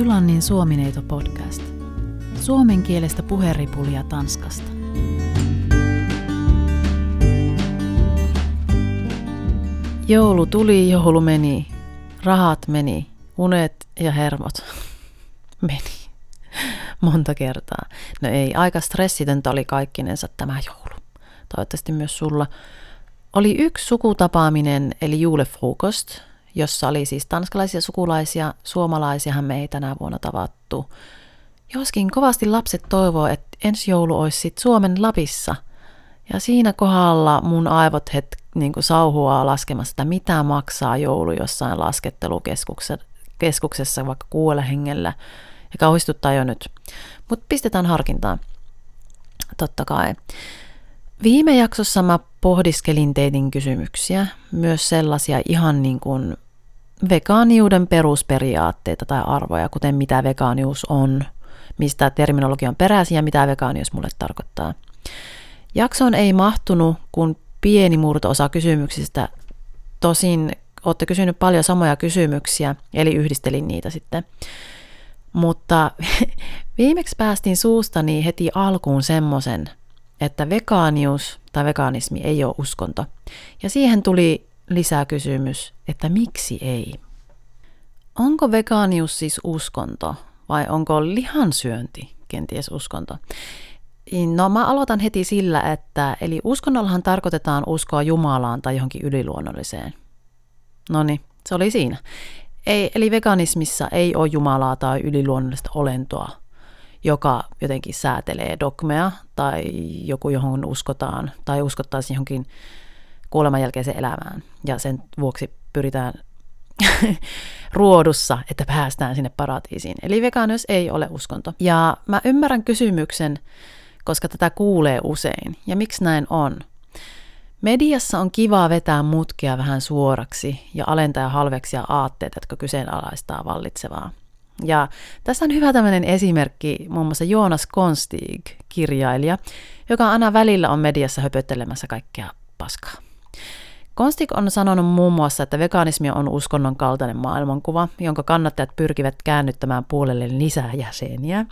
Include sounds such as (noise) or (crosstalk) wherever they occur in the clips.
Jylannin Suomineito podcast. Suomen kielestä puheripulia Tanskasta. Joulu tuli, joulu meni. Rahat meni, unet ja hermot (laughs) meni. Monta kertaa. No ei, aika stressitöntä oli kaikkinensa tämä joulu. Toivottavasti myös sulla. Oli yksi sukutapaaminen, eli julefrukost, jossa oli siis tanskalaisia sukulaisia, suomalaisiahan me ei tänä vuonna tavattu. Joskin kovasti lapset toivoo, että ensi joulu olisi sitten Suomen Lapissa. Ja siinä kohdalla mun aivot het, niin sauhuaa laskemassa, että mitä maksaa joulu jossain laskettelukeskuksessa vaikka kuuella hengellä. Ja kauhistuttaa jo nyt. Mutta pistetään harkintaan. Totta kai. Viime jaksossa mä pohdiskelin teidän kysymyksiä, myös sellaisia ihan niin kuin vegaaniuden perusperiaatteita tai arvoja, kuten mitä vegaanius on, mistä terminologia on peräisin ja mitä vegaanius mulle tarkoittaa. Jaksoon ei mahtunut kuin pieni murto-osa kysymyksistä, tosin olette kysynyt paljon samoja kysymyksiä, eli yhdistelin niitä sitten. Mutta (laughs) viimeksi päästiin suustani heti alkuun semmoisen, että vegaanius tai vegaanismi ei ole uskonto. Ja siihen tuli lisää kysymys, että miksi ei? Onko vegaanius siis uskonto vai onko lihansyönti kenties uskonto? No mä aloitan heti sillä, että eli uskonnollahan tarkoitetaan uskoa Jumalaan tai johonkin yliluonnolliseen. No niin, se oli siinä. Ei, eli veganismissa ei ole Jumalaa tai yliluonnollista olentoa, joka jotenkin säätelee dogmea tai joku, johon uskotaan tai uskottaisiin johonkin kuoleman jälkeiseen elämään. Ja sen vuoksi pyritään (laughs) ruodussa, että päästään sinne paratiisiin. Eli vegaanius ei ole uskonto. Ja mä ymmärrän kysymyksen, koska tätä kuulee usein. Ja miksi näin on? Mediassa on kivaa vetää mutkia vähän suoraksi ja alentaa halveksia aatteet, jotka kyseenalaistaa vallitsevaa. Ja tässä on hyvä tämmöinen esimerkki, muun muassa Joonas Konstig, kirjailija, joka aina välillä on mediassa höpöttelemässä kaikkea paskaa. Konstig on sanonut muun muassa, että veganismi on uskonnon kaltainen maailmankuva, jonka kannattajat pyrkivät käännyttämään puolelle lisää jäseniä.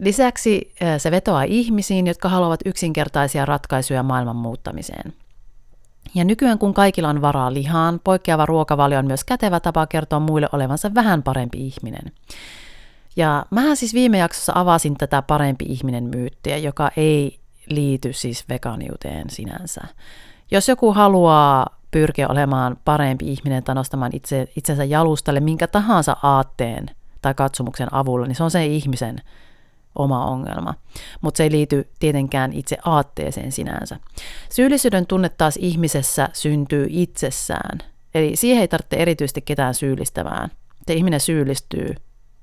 Lisäksi se vetoaa ihmisiin, jotka haluavat yksinkertaisia ratkaisuja maailman muuttamiseen. Ja nykyään kun kaikilla on varaa lihaan, poikkeava ruokavalio on myös kätevä tapa kertoa muille olevansa vähän parempi ihminen. Ja mähän siis viime jaksossa avasin tätä parempi ihminen myyttiä, joka ei liity siis veganiuteen sinänsä. Jos joku haluaa pyrkiä olemaan parempi ihminen tai nostamaan itse, itsensä jalustalle minkä tahansa aatteen tai katsomuksen avulla, niin se on se ihmisen oma ongelma. Mutta se ei liity tietenkään itse aatteeseen sinänsä. Syyllisyyden tunne taas ihmisessä syntyy itsessään. Eli siihen ei tarvitse erityisesti ketään syyllistämään. Se ihminen syyllistyy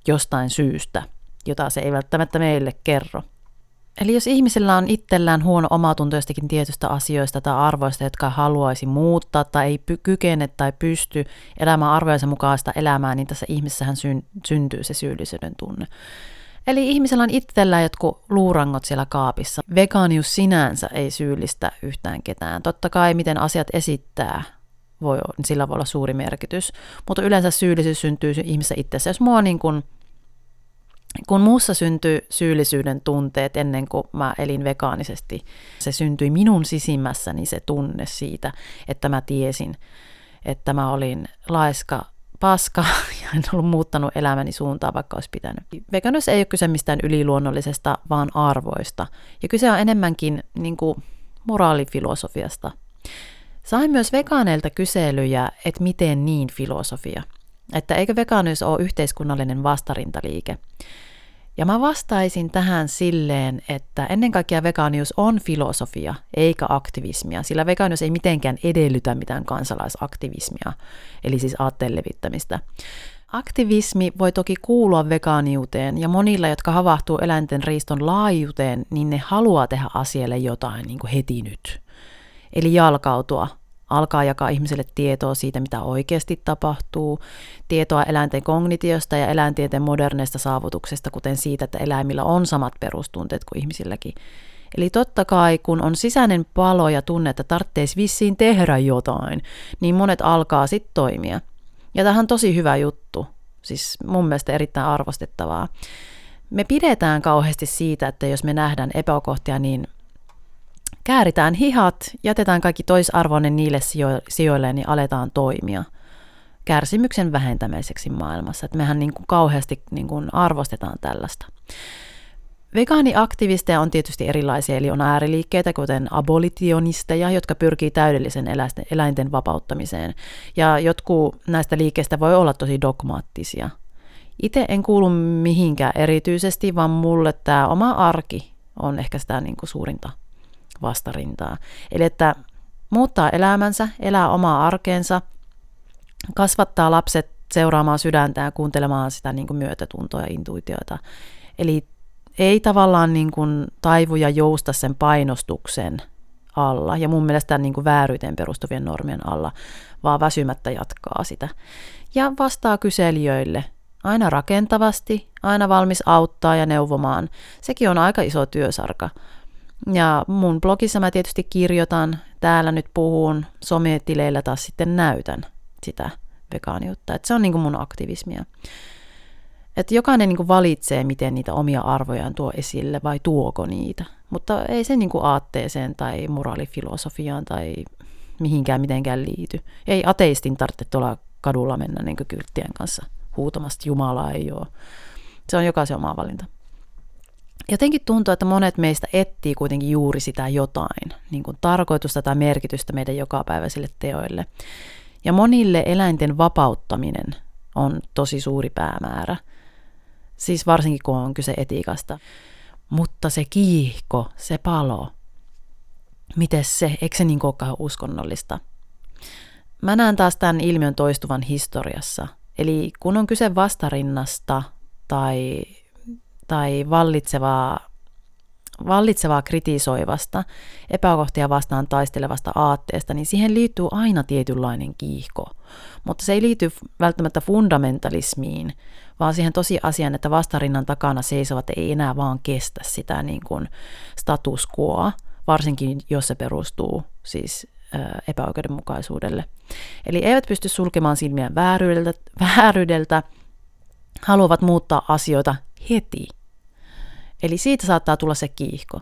jostain syystä, jota se ei välttämättä meille kerro. Eli jos ihmisellä on itsellään huono omatunto jostakin tietystä asioista tai arvoista, jotka haluaisi muuttaa tai ei py- kykene tai pysty elämään arvojensa mukaista elämää, niin tässä ihmisessähän syn- syntyy se syyllisyyden tunne. Eli ihmisellä on itsellään jotkut luurangot siellä kaapissa. Vegaanius sinänsä ei syyllistä yhtään ketään. Totta kai miten asiat esittää, voi, sillä voi olla suuri merkitys. Mutta yleensä syyllisyys syntyy ihmisessä itsessä. Jos mua niin kuin kun muussa syntyi syyllisyyden tunteet ennen kuin mä elin vegaanisesti, se syntyi minun sisimmässäni se tunne siitä, että mä tiesin, että mä olin laiska paska (laughs) ja en ollut muuttanut elämäni suuntaa, vaikka olisi pitänyt. Veganuus ei ole kyse mistään yliluonnollisesta, vaan arvoista. Ja kyse on enemmänkin niin kuin, moraalifilosofiasta. Sain myös vegaaneilta kyselyjä, että miten niin filosofia. Että eikö vegaanius ole yhteiskunnallinen vastarintaliike. Ja mä vastaisin tähän silleen, että ennen kaikkea vegaanius on filosofia eikä aktivismia, sillä vegaanius ei mitenkään edellytä mitään kansalaisaktivismia, eli siis aatteen levittämistä. Aktivismi voi toki kuulua vegaaniuteen ja monilla, jotka havahtuu eläinten riiston laajuuteen, niin ne haluaa tehdä asialle jotain niin kuin heti nyt. Eli jalkautua alkaa jakaa ihmiselle tietoa siitä, mitä oikeasti tapahtuu, tietoa eläinten kognitiosta ja eläintieteen moderneista saavutuksesta, kuten siitä, että eläimillä on samat perustunteet kuin ihmisilläkin. Eli totta kai, kun on sisäinen palo ja tunne, että tarvitsisi vissiin tehdä jotain, niin monet alkaa sitten toimia. Ja tähän on tosi hyvä juttu. Siis mun mielestä erittäin arvostettavaa. Me pidetään kauheasti siitä, että jos me nähdään epäkohtia, niin kääritään hihat, jätetään kaikki toisarvoinen niille sijoille, niin aletaan toimia kärsimyksen vähentämiseksi maailmassa. Että mehän niin kuin kauheasti niin kuin arvostetaan tällaista. Vegaaniaktivisteja on tietysti erilaisia, eli on ääriliikkeitä, kuten abolitionisteja, jotka pyrkii täydellisen eläinten vapauttamiseen. Ja jotkut näistä liikkeistä voi olla tosi dogmaattisia. Itse en kuulu mihinkään erityisesti, vaan mulle tämä oma arki on ehkä sitä niin kuin suurinta vastarintaa. Eli että muuttaa elämänsä, elää omaa arkeensa, kasvattaa lapset seuraamaan sydäntä ja kuuntelemaan sitä niin kuin myötätuntoa ja intuitiota. Eli ei tavallaan niin kuin taivu ja jousta sen painostuksen alla ja mun mielestä niin kuin vääryyteen perustuvien normien alla, vaan väsymättä jatkaa sitä. Ja vastaa kyselijöille aina rakentavasti, aina valmis auttaa ja neuvomaan. Sekin on aika iso työsarka. Ja mun blogissa mä tietysti kirjoitan, täällä nyt puhun, sometileillä taas sitten näytän sitä vegaaniutta. Että se on niin kuin mun aktivismia. Että jokainen niin kuin valitsee, miten niitä omia arvojaan tuo esille vai tuoko niitä. Mutta ei se niin kuin aatteeseen tai moraalifilosofiaan tai mihinkään mitenkään liity. Ei ateistin tarvitse tuolla kadulla mennä niin kylttien kanssa huutamasta Jumalaa ei ole. Se on jokaisen oma valinta. Jotenkin tuntuu, että monet meistä etsii kuitenkin juuri sitä jotain, niin kuin tarkoitusta tai merkitystä meidän jokapäiväisille teoille. Ja monille eläinten vapauttaminen on tosi suuri päämäärä – Siis varsinkin kun on kyse etiikasta. Mutta se kiihko, se palo, miten se, eikö se niin olekaan uskonnollista? Mä näen taas tämän ilmiön toistuvan historiassa. Eli kun on kyse vastarinnasta tai, tai vallitsevaa, vallitsevaa kritisoivasta, epäkohtia vastaan taistelevasta aatteesta, niin siihen liittyy aina tietynlainen kiihko. Mutta se ei liity välttämättä fundamentalismiin, vaan siihen tosiasiaan, että vastarinnan takana seisovat ei enää vaan kestä sitä niin kuin status quoa, varsinkin jos se perustuu siis epäoikeudenmukaisuudelle. Eli eivät pysty sulkemaan silmiään vääryydeltä, vääryydeltä haluavat muuttaa asioita heti. Eli siitä saattaa tulla se kiihko.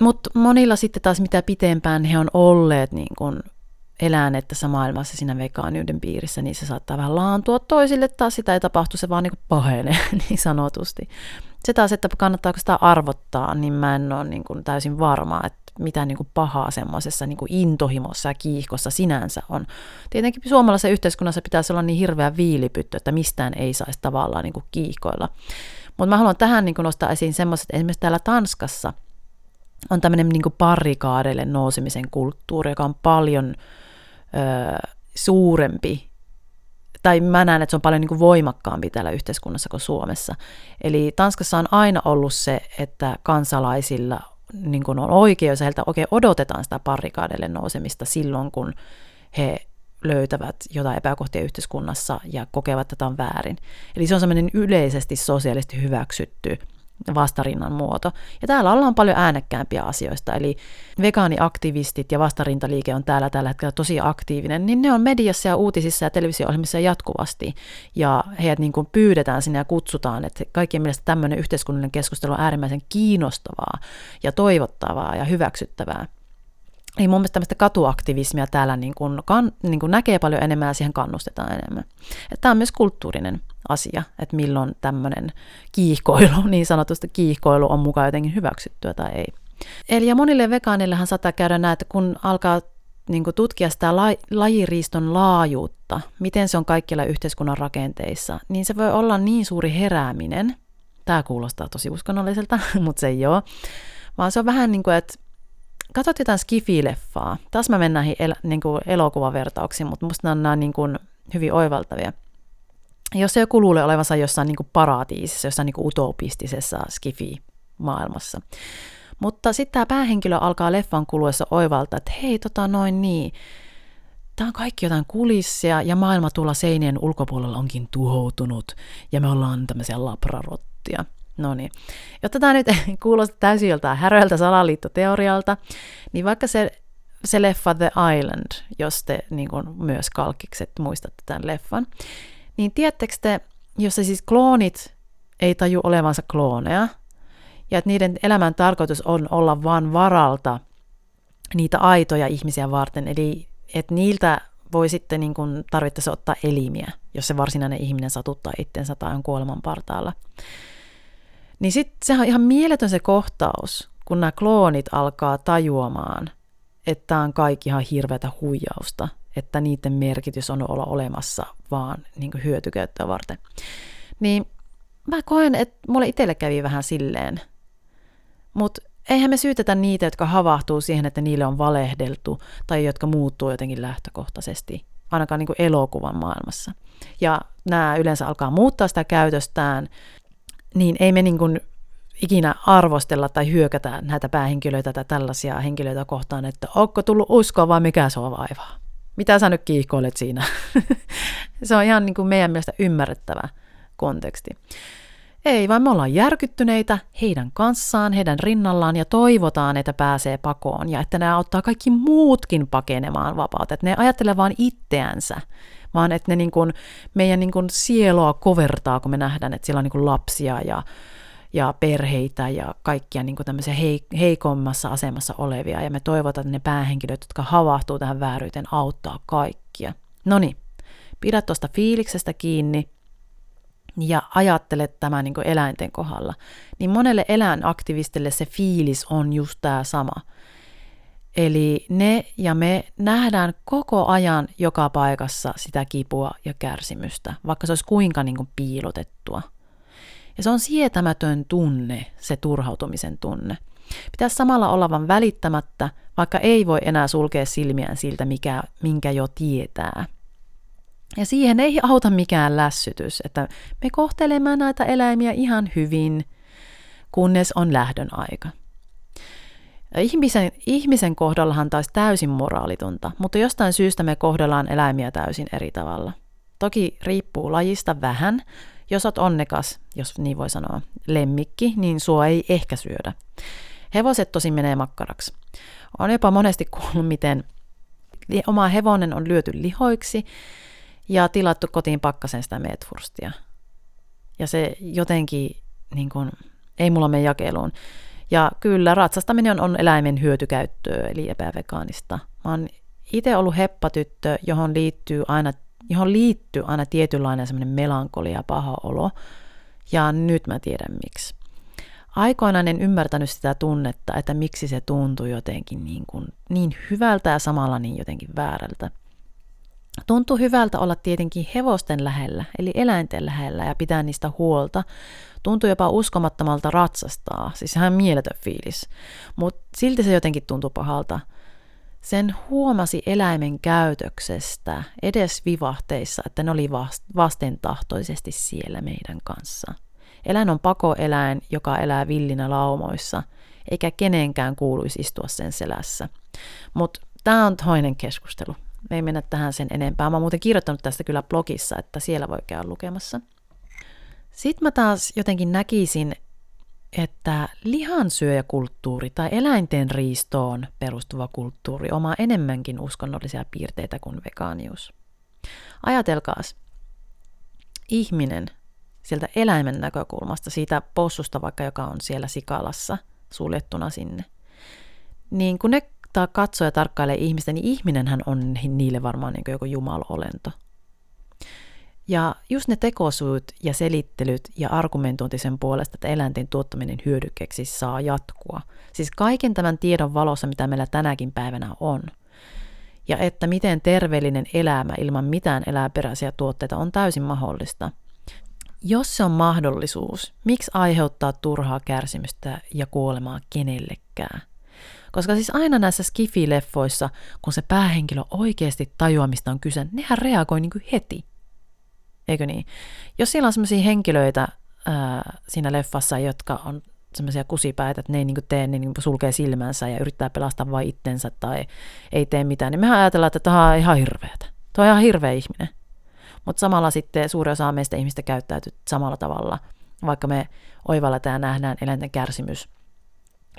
Mutta monilla sitten taas mitä pitempään he on olleet niin kun eläneet tässä maailmassa siinä vegaaniuden piirissä, niin se saattaa vähän laantua toisille, taas sitä ei tapahtu, se vaan niin pahenee (laughs) niin sanotusti. Se taas, että kannattaako sitä arvottaa, niin mä en ole niin kuin täysin varma, että mitä niin kuin pahaa semmoisessa niin intohimossa ja kiihkossa sinänsä on. Tietenkin suomalaisessa yhteiskunnassa pitäisi olla niin hirveä viilipyttö, että mistään ei saisi tavallaan niin kuin kiihkoilla. Mutta mä haluan tähän niin nostaa esiin semmoiset, esimerkiksi täällä Tanskassa on tämmöinen niin parikaadeille nousemisen kulttuuri, joka on paljon ö, suurempi, tai mä näen, että se on paljon niin kuin voimakkaampi täällä yhteiskunnassa kuin Suomessa. Eli Tanskassa on aina ollut se, että kansalaisilla niin kuin on oikeus, heiltä oikein odotetaan sitä parikaadelle nousemista silloin, kun he löytävät jotain epäkohtia yhteiskunnassa ja kokevat, että tämä on väärin. Eli se on semmoinen yleisesti sosiaalisesti hyväksytty vastarinnan muoto. Ja täällä ollaan paljon äänekkäämpiä asioista, eli vegaaniaktivistit ja vastarintaliike on täällä tällä hetkellä tosi aktiivinen, niin ne on mediassa ja uutisissa ja televisio-ohjelmissa jatkuvasti, ja heidät niin kuin pyydetään sinne ja kutsutaan, että kaikkien mielestä tämmöinen yhteiskunnallinen keskustelu on äärimmäisen kiinnostavaa ja toivottavaa ja hyväksyttävää. Eli mun mielestä tämmöistä katuaktivismia täällä niin kuin, kan, niin kuin näkee paljon enemmän ja siihen kannustetaan enemmän. Tämä on myös kulttuurinen asia, että milloin tämmöinen kiihkoilu, (laughs) niin sanotusti kiihkoilu on mukaan jotenkin hyväksyttyä tai ei. Eli ja monille vegaanillehan saattaa käydä näin, että kun alkaa niin kuin tutkia sitä la, lajiriiston laajuutta, miten se on kaikkialla yhteiskunnan rakenteissa, niin se voi olla niin suuri herääminen, tämä kuulostaa tosi uskonnolliselta, (laughs) mutta se ei ole, vaan se on vähän niin kuin, että katsot jotain Skifi-leffaa. Taas mä menen näihin el, niin kuin elokuvavertauksiin, mutta musta nämä on niin kuin hyvin oivaltavia. Jos se joku luulee olevansa jossain niin kuin paratiisissa, jossain niin kuin utopistisessa Skifi-maailmassa. Mutta sitten tämä päähenkilö alkaa leffan kuluessa oivaltaa, että hei, tota noin niin, tämä on kaikki jotain kulissia ja maailma tuolla seinien ulkopuolella onkin tuhoutunut ja me ollaan tämmöisiä labrarottia. No niin, jotta tämä nyt (laughs) kuulostaa täysin joltain häröiltä salaliittoteorialta, niin vaikka se se leffa The Island, jos te niin kuin myös kalkkikset muistatte tämän leffan, niin tiedättekö te, jos siis kloonit ei taju olevansa klooneja, ja että niiden elämän tarkoitus on olla vain varalta niitä aitoja ihmisiä varten, eli että niiltä voi sitten niin kuin tarvittaessa ottaa elimiä, jos se varsinainen ihminen satuttaa itsensä tai on kuoleman partaalla. Niin sitten sehän on ihan mieletön se kohtaus, kun nämä kloonit alkaa tajuamaan, että on kaikki ihan hirveätä huijausta, että niiden merkitys on olla olemassa vaan niin hyötykäyttöä varten. Niin mä koen, että mulle itselle kävi vähän silleen, mutta eihän me syytetä niitä, jotka havahtuu siihen, että niille on valehdeltu tai jotka muuttuu jotenkin lähtökohtaisesti, ainakaan niin elokuvan maailmassa. Ja nämä yleensä alkaa muuttaa sitä käytöstään, niin ei me niin kuin ikinä arvostella tai hyökätä näitä päähenkilöitä tai tällaisia henkilöitä kohtaan, että onko tullut uskoa vai mikä se on vaivaa. Mitä sä nyt kiihkoilet siinä? (laughs) se on ihan niin kuin meidän mielestä ymmärrettävä konteksti. Ei, vaan me ollaan järkyttyneitä heidän kanssaan, heidän rinnallaan ja toivotaan, että pääsee pakoon ja että ne auttaa kaikki muutkin pakenemaan vapautta. Että ne ajattelee vain itseänsä, vaan että ne niin kuin, meidän niin kuin sielua kovertaa, kun me nähdään, että siellä on niin kuin lapsia ja, ja perheitä ja kaikkia niin kuin tämmöisiä heikommassa asemassa olevia. Ja me toivotaan, että ne päähenkilöt, jotka havahtuu tähän vääryyteen, auttaa kaikkia. No niin, pidä tuosta fiiliksestä kiinni ja ajattele tämä niin eläinten kohdalla, niin monelle eläinaktivistille se fiilis on just tämä sama. Eli ne ja me nähdään koko ajan joka paikassa sitä kipua ja kärsimystä, vaikka se olisi kuinka niin kuin piilotettua. Ja se on sietämätön tunne, se turhautumisen tunne. Pitäisi samalla olla vain välittämättä, vaikka ei voi enää sulkea silmiään siltä, mikä, minkä jo tietää. Ja siihen ei auta mikään lässytys, että me kohtelemme näitä eläimiä ihan hyvin, kunnes on lähdön aika. Ihmisen, ihmisen kohdallahan taas täysin moraalitonta, mutta jostain syystä me kohdellaan eläimiä täysin eri tavalla. Toki riippuu lajista vähän. Jos olet onnekas, jos niin voi sanoa, lemmikki, niin sua ei ehkä syödä. Hevoset tosi menee makkaraksi. On jopa monesti kuullut, miten oma hevonen on lyöty lihoiksi ja tilattu kotiin pakkasen sitä metfurstia. Ja se jotenkin niin kuin, ei mulla mene jakeluun. Ja kyllä, ratsastaminen on eläimen hyötykäyttöä, eli epävegaanista. Mä oon itse ollut heppatyttö, johon liittyy aina, johon liittyy aina tietynlainen semmoinen melankolia ja paha olo. Ja nyt mä tiedän miksi. Aikoinaan en ymmärtänyt sitä tunnetta, että miksi se tuntui jotenkin niin, kuin, niin hyvältä ja samalla niin jotenkin väärältä. Tuntuu hyvältä olla tietenkin hevosten lähellä, eli eläinten lähellä ja pitää niistä huolta. Tuntuu jopa uskomattomalta ratsastaa, siis ihan mieletön fiilis. Mutta silti se jotenkin tuntui pahalta. Sen huomasi eläimen käytöksestä edes vivahteissa, että ne oli vastentahtoisesti siellä meidän kanssa. Eläin on pakoeläin, joka elää villinä laumoissa, eikä kenenkään kuuluisi istua sen selässä. Mutta tämä on toinen keskustelu. Me ei mennä tähän sen enempää. Mä oon muuten kirjoittanut tästä kyllä blogissa, että siellä voi käydä lukemassa. Sitten mä taas jotenkin näkisin, että lihansyöjäkulttuuri tai eläinten riistoon perustuva kulttuuri omaa enemmänkin uskonnollisia piirteitä kuin vegaanius. Ajatelkaas, ihminen sieltä eläimen näkökulmasta, siitä possusta vaikka, joka on siellä sikalassa suljettuna sinne, niin kun ne ottaa katsoa ja tarkkailee ihmistä, niin ihminenhän on niille varmaan niin joku jumala-olento. Ja just ne tekosyyt ja selittelyt ja argumentointi sen puolesta, että eläinten tuottaminen hyödykkeeksi saa jatkua. Siis kaiken tämän tiedon valossa, mitä meillä tänäkin päivänä on. Ja että miten terveellinen elämä ilman mitään eläperäisiä tuotteita on täysin mahdollista. Jos se on mahdollisuus, miksi aiheuttaa turhaa kärsimystä ja kuolemaa kenellekään? Koska siis aina näissä skifileffoissa, kun se päähenkilö oikeasti tajuaa, mistä on kyse, nehän reagoi niin kuin heti. Eikö niin? Jos siellä on sellaisia henkilöitä ää, siinä leffassa, jotka on semmoisia kusipäitä, että ne ei niin kuin tee, ne niin sulkee silmänsä ja yrittää pelastaa vain itsensä tai ei tee mitään, niin mehän ajatellaan, että tämä on ihan hirveätä. Tuo on ihan hirveä ihminen. Mutta samalla sitten suuri osa meistä ihmistä käyttäytyy samalla tavalla, vaikka me oivalletaan ja nähdään eläinten kärsimys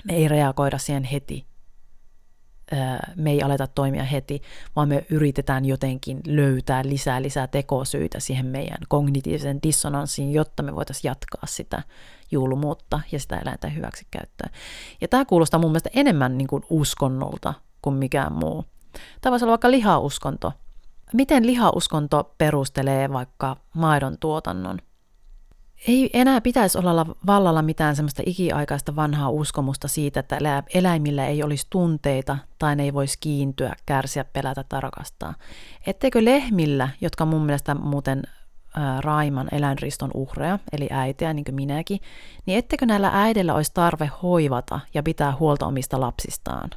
me ei reagoida siihen heti. me ei aleta toimia heti, vaan me yritetään jotenkin löytää lisää lisää tekosyitä siihen meidän kognitiivisen dissonanssiin, jotta me voitaisiin jatkaa sitä julmuutta ja sitä eläinten hyväksikäyttöä. Ja tämä kuulostaa mun mielestä enemmän niin kuin uskonnolta kuin mikään muu. Tämä voisi olla vaikka lihauskonto. Miten lihauskonto perustelee vaikka maidon tuotannon? Ei enää pitäisi olla vallalla mitään semmoista ikiaikaista vanhaa uskomusta siitä, että eläimillä ei olisi tunteita tai ne ei voisi kiintyä, kärsiä, pelätä tai rakastaa. Etteikö lehmillä, jotka mun mielestä muuten Raiman eläinriston uhreja, eli äitiä, niin kuin minäkin, niin ettekö näillä äidillä olisi tarve hoivata ja pitää huolta omista lapsistaan?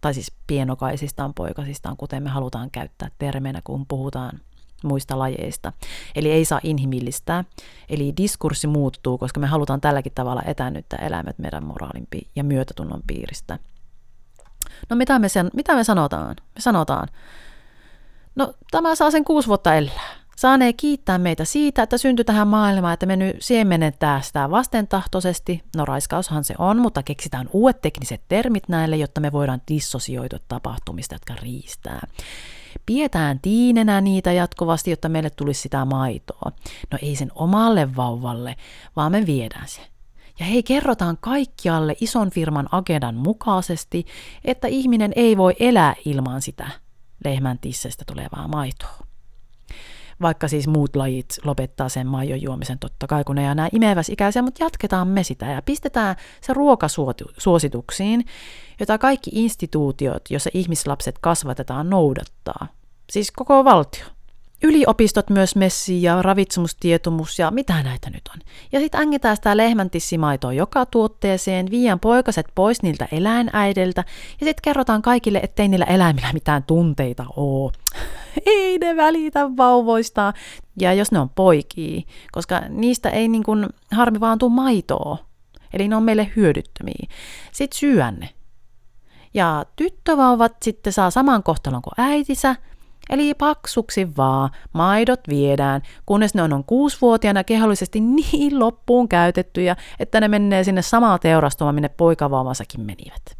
Tai siis pienokaisistaan, poikasistaan, kuten me halutaan käyttää termeinä, kun puhutaan muista lajeista. Eli ei saa inhimillistää. Eli diskurssi muuttuu, koska me halutaan tälläkin tavalla etännyttää eläimet meidän moraalin ja myötätunnon piiristä. No mitä me, sen, mitä me sanotaan? Me sanotaan, no tämä saa sen kuusi vuotta elää. Saanee kiittää meitä siitä, että syntyi tähän maailmaan, että me nyt siemenetään sitä vastentahtoisesti. No raiskaushan se on, mutta keksitään uudet tekniset termit näille, jotta me voidaan dissosioitua tapahtumista, jotka riistää. Pietään tiinenä niitä jatkuvasti, jotta meille tulisi sitä maitoa. No ei sen omalle vauvalle, vaan me viedään se. Ja hei, kerrotaan kaikkialle ison firman agendan mukaisesti, että ihminen ei voi elää ilman sitä lehmän tissestä tulevaa maitoa. Vaikka siis muut lajit lopettaa sen maidon juomisen totta kai, kun ei enää imeväsikäisiä, mutta jatketaan me sitä ja pistetään se ruokasuosituksiin, jota kaikki instituutiot, joissa ihmislapset kasvatetaan, noudattaa. Siis koko valtio. Yliopistot myös messi ja ravitsemustietomus ja mitä näitä nyt on. Ja sitten ängetään sitä lehmäntissimaitoa joka tuotteeseen, viiän poikaset pois niiltä eläinäideltä ja sitten kerrotaan kaikille, ettei niillä eläimillä mitään tunteita oo. (laughs) ei ne välitä vauvoista. Ja jos ne on poikia, koska niistä ei niin kuin harmi vaan tuu maitoa. Eli ne on meille hyödyttömiä. Sitten syönne. Ja tyttövauvat sitten saa saman kohtalon kuin äitinsä, Eli paksuksi vaan, maidot viedään, kunnes ne on, on kuusivuotiaana kehollisesti niin loppuun käytettyjä, että ne menee sinne samaa teurastumaan, minne poikavauvansakin menivät.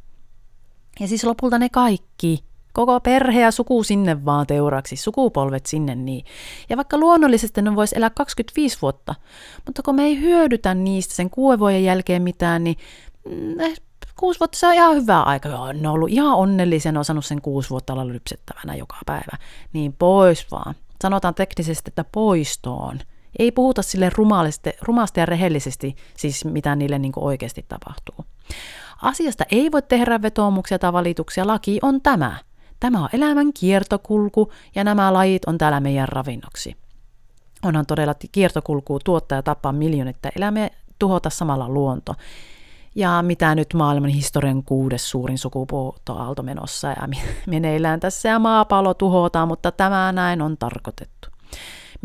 Ja siis lopulta ne kaikki, koko perhe ja suku sinne vaan teuraksi, sukupolvet sinne niin. Ja vaikka luonnollisesti ne voisi elää 25 vuotta, mutta kun me ei hyödytä niistä sen kuuden jälkeen mitään, niin mm, eh, kuusi vuotta se on ihan hyvä aika. Joo, ne on ollut ihan onnellisen osannut sen kuusi vuotta olla lypsettävänä joka päivä. Niin pois vaan. Sanotaan teknisesti, että poistoon. Ei puhuta sille rumasti ja rehellisesti, siis mitä niille niin oikeasti tapahtuu. Asiasta ei voi tehdä vetoomuksia tai valituksia. Laki on tämä. Tämä on elämän kiertokulku ja nämä lajit on täällä meidän ravinnoksi. Onhan todella kiertokulku tuottaa ja tappaa miljoonetta eläimiä tuhota samalla luonto ja mitä nyt maailman historian kuudes suurin sukupuuttoaalto menossa ja (laughs) meneillään tässä ja maapallo tuhotaan, mutta tämä näin on tarkoitettu.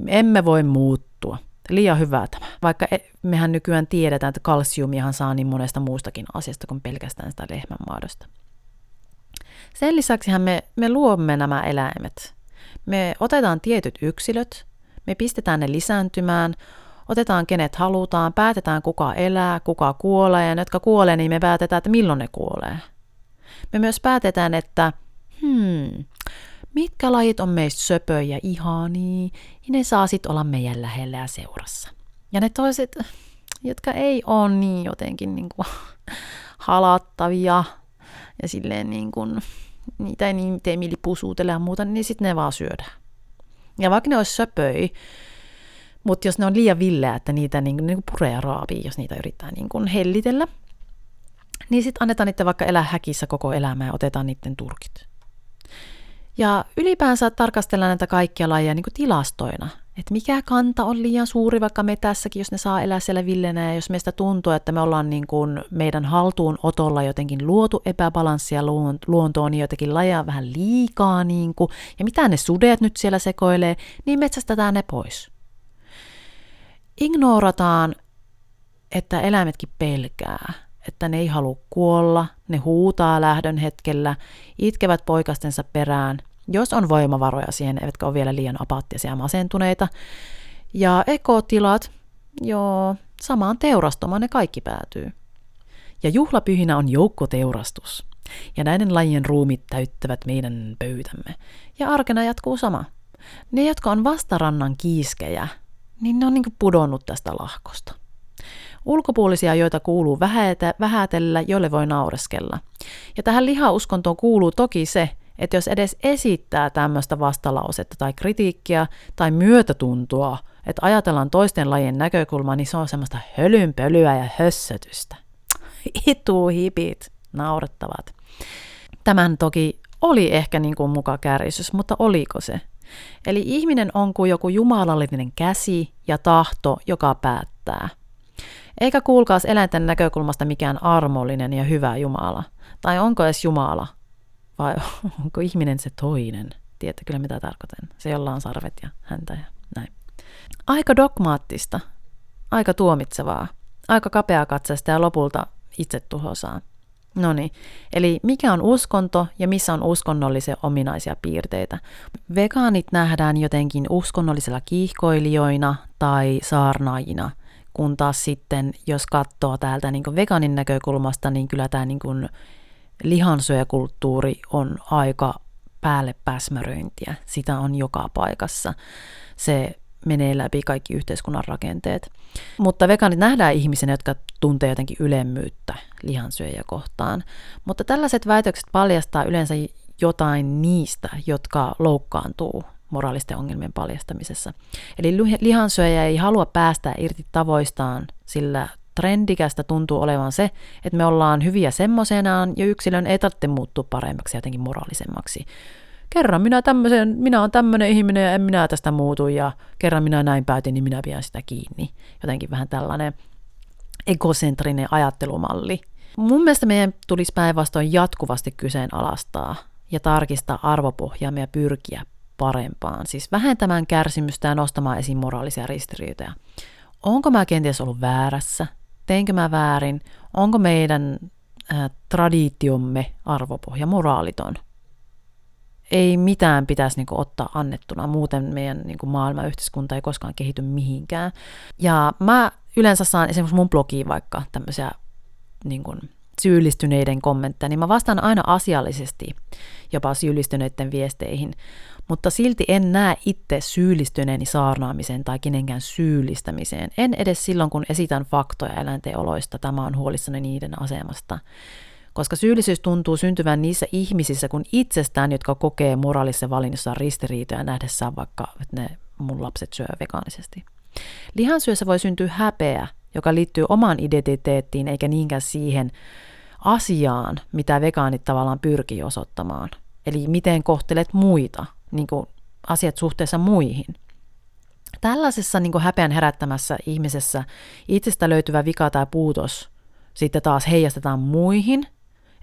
Emme voi muuttua. Liian hyvää tämä. Vaikka e, mehän nykyään tiedetään, että kalsiumiahan saa niin monesta muustakin asiasta kuin pelkästään sitä lehmän maadosta. Sen lisäksi me, me luomme nämä eläimet. Me otetaan tietyt yksilöt, me pistetään ne lisääntymään, Otetaan kenet halutaan, päätetään kuka elää, kuka kuolee, ja ne, jotka kuolee, niin me päätetään, että milloin ne kuolee. Me myös päätetään, että hmm, mitkä lajit on meistä söpöjä ihania, ja ne saa sitten olla meidän lähellä ja seurassa. Ja ne toiset, jotka ei ole niin jotenkin niin kuin (laughs) halattavia ja silleen niin kuin, niitä ei niin tee mieli pusuutella ja muuta, niin sitten ne vaan syödään. Ja vaikka ne olisi söpöi, mutta jos ne on liian villeä, että niitä niin, niin puree ja raapii, jos niitä yrittää niin kuin hellitellä, niin sitten annetaan niiden vaikka elää häkissä koko elämää ja otetaan niiden turkit. Ja ylipäänsä tarkastellaan näitä kaikkia lajeja niin kuin tilastoina, että mikä kanta on liian suuri vaikka me tässäkin, jos ne saa elää siellä villenä ja jos meistä tuntuu, että me ollaan niin kuin meidän haltuun otolla jotenkin luotu epäbalanssia luontoon, niin jotenkin lajeja vähän liikaa niin kuin, ja mitä ne sudet nyt siellä sekoilee, niin metsästetään ne pois. Ignorataan, että eläimetkin pelkää, että ne ei halua kuolla, ne huutaa lähdön hetkellä, itkevät poikastensa perään, jos on voimavaroja siihen, eivätkä ole vielä liian apaattisia ja masentuneita. Ja ekotilat, joo, samaan teurastamaan ne kaikki päätyy. Ja juhlapyhinä on joukkoteurastus. Ja näiden lajien ruumit täyttävät meidän pöytämme. Ja arkena jatkuu sama. Ne, jotka on vastarannan kiiskejä, niin ne on niin pudonnut tästä lahkosta. Ulkopuolisia, joita kuuluu vähätellä, joille voi naureskella. Ja tähän lihauskontoon kuuluu toki se, että jos edes esittää tämmöistä vastalausetta tai kritiikkiä tai myötätuntoa, että ajatellaan toisten lajien näkökulmaa, niin se on semmoista hölynpölyä ja hössötystä. (laughs) Itu hipit, naurettavat. Tämän toki oli ehkä niin kuin muka kärjisys, mutta oliko se? Eli ihminen on kuin joku jumalallinen käsi ja tahto, joka päättää. Eikä kuulkaas eläinten näkökulmasta mikään armollinen ja hyvä Jumala. Tai onko edes Jumala? Vai (laughs) onko ihminen se toinen? Tiedätte kyllä mitä tarkoitan. Se, jolla on sarvet ja häntä ja näin. Aika dogmaattista, aika tuomitsevaa, aika kapeakatseista ja lopulta itse tuhosaa. No niin, eli mikä on uskonto ja missä on uskonnollisia ominaisia piirteitä? Vegaanit nähdään jotenkin uskonnollisilla kiihkoilijoina tai saarnaajina, kun taas sitten, jos katsoo täältä niin vegaanin näkökulmasta, niin kyllä tämä niin lihansyökulttuuri on aika päälle päsmäröintiä. Sitä on joka paikassa. Se menee läpi kaikki yhteiskunnan rakenteet. Mutta vegaanit nähdään ihmisenä, jotka tuntee jotenkin ylemmyyttä lihansyöjä kohtaan. Mutta tällaiset väitökset paljastaa yleensä jotain niistä, jotka loukkaantuu moraalisten ongelmien paljastamisessa. Eli lihansyöjä ei halua päästä irti tavoistaan, sillä trendikästä tuntuu olevan se, että me ollaan hyviä semmoisenaan ja yksilön ei tarvitse muuttua paremmaksi jotenkin moraalisemmaksi kerran minä tämmöisen, minä olen tämmöinen ihminen ja en minä tästä muutu ja kerran minä näin päätin, niin minä pidän sitä kiinni. Jotenkin vähän tällainen egocentrinen ajattelumalli. Mun mielestä meidän tulisi päinvastoin jatkuvasti kyseenalaistaa ja tarkistaa arvopohjaamme ja pyrkiä parempaan, siis vähentämään kärsimystä ja nostamaan esiin moraalisia ristiriitoja. Onko mä kenties ollut väärässä? Teinkö mä väärin? Onko meidän äh, traditiomme arvopohja moraaliton? ei mitään pitäisi niin kuin, ottaa annettuna, muuten meidän niin kuin, maailma yhteiskunta ei koskaan kehity mihinkään. Ja mä yleensä saan esimerkiksi mun blogiin vaikka tämmöisiä niin kuin, syyllistyneiden kommentteja, niin mä vastaan aina asiallisesti jopa syyllistyneiden viesteihin, mutta silti en näe itse syyllistyneeni saarnaamiseen tai kenenkään syyllistämiseen. En edes silloin, kun esitän faktoja eläinten oloista, tämä on huolissani niiden asemasta koska syyllisyys tuntuu syntyvän niissä ihmisissä kuin itsestään, jotka kokee moraalissa valinnassa ristiriitoja nähdessään vaikka, että ne mun lapset syö vegaanisesti. Lihansyössä voi syntyä häpeä, joka liittyy omaan identiteettiin eikä niinkään siihen asiaan, mitä vegaanit tavallaan pyrkii osoittamaan. Eli miten kohtelet muita, niin kuin asiat suhteessa muihin. Tällaisessa niin kuin häpeän herättämässä ihmisessä itsestä löytyvä vika tai puutos sitten taas heijastetaan muihin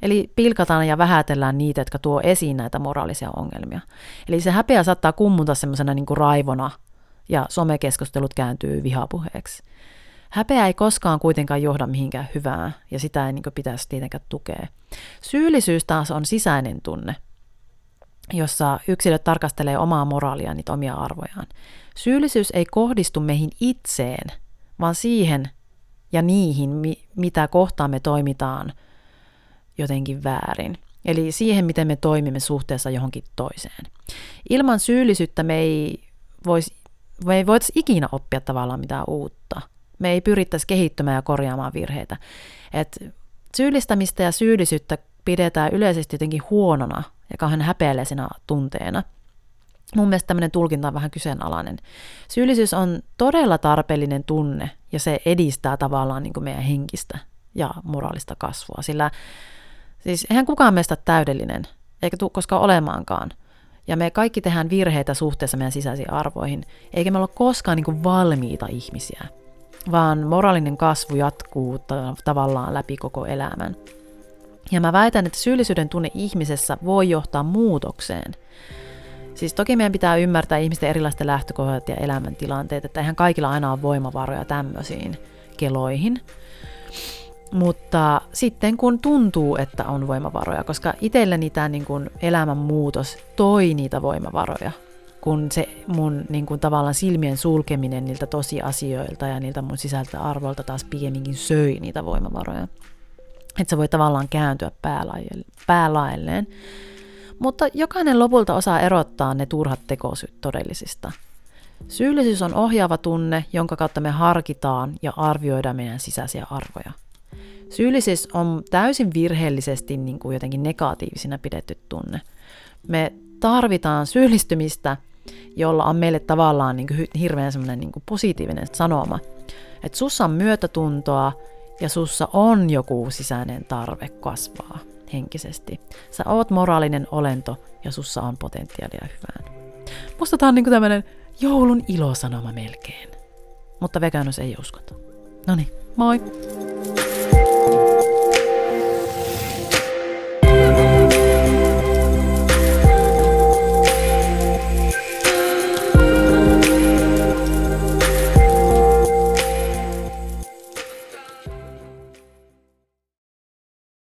Eli pilkataan ja vähätellään niitä, jotka tuo esiin näitä moraalisia ongelmia. Eli se häpeä saattaa kummuta semmoisena niin raivona ja somekeskustelut kääntyy vihapuheeksi. Häpeä ei koskaan kuitenkaan johda mihinkään hyvää ja sitä ei niin pitäisi tietenkään tukea. Syyllisyys taas on sisäinen tunne, jossa yksilöt tarkastelee omaa moraalia, niitä omia arvojaan. Syyllisyys ei kohdistu meihin itseen, vaan siihen ja niihin, mitä kohtaan me toimitaan – jotenkin väärin. Eli siihen, miten me toimimme suhteessa johonkin toiseen. Ilman syyllisyyttä me ei, vois, me ei voitaisi ikinä oppia tavallaan mitään uutta. Me ei pyrittäisi kehittymään ja korjaamaan virheitä. Et syyllistämistä ja syyllisyyttä pidetään yleisesti jotenkin huonona ja kauhean häpeällisenä tunteena. Mun mielestä tämmöinen tulkinta on vähän kyseenalainen. Syyllisyys on todella tarpeellinen tunne ja se edistää tavallaan niin kuin meidän henkistä ja moraalista kasvua, sillä Siis eihän kukaan meistä täydellinen, eikä tule koskaan olemaankaan. Ja me kaikki tehdään virheitä suhteessa meidän sisäisiin arvoihin, eikä me olla koskaan niin kuin valmiita ihmisiä, vaan moraalinen kasvu jatkuu tavallaan läpi koko elämän. Ja mä väitän, että syyllisyyden tunne ihmisessä voi johtaa muutokseen. Siis toki meidän pitää ymmärtää ihmisten erilaisten lähtökohdat ja elämäntilanteet, että eihän kaikilla aina ole voimavaroja tämmöisiin keloihin. Mutta sitten kun tuntuu, että on voimavaroja, koska itselleni tämä niin kuin elämänmuutos toi niitä voimavaroja, kun se mun niin kuin tavallaan silmien sulkeminen niiltä tosiasioilta ja niiltä mun sisältä arvoilta taas pieninkin söi niitä voimavaroja. Että se voi tavallaan kääntyä päälailleen. Mutta jokainen lopulta osaa erottaa ne turhat tekosyyt todellisista. Syyllisyys on ohjaava tunne, jonka kautta me harkitaan ja arvioidaan meidän sisäisiä arvoja. Syyllisyys on täysin virheellisesti niin kuin jotenkin negatiivisena pidetty tunne. Me tarvitaan syyllistymistä, jolla on meille tavallaan niin kuin hirveän semmoinen niin positiivinen sanoma. Että sussa on myötätuntoa ja sussa on joku sisäinen tarve kasvaa henkisesti. Sä oot moraalinen olento ja sussa on potentiaalia hyvään. Musta tää on niinku tämmönen joulun ilosanoma melkein. Mutta vegaanus ei uskota. No niin, moi!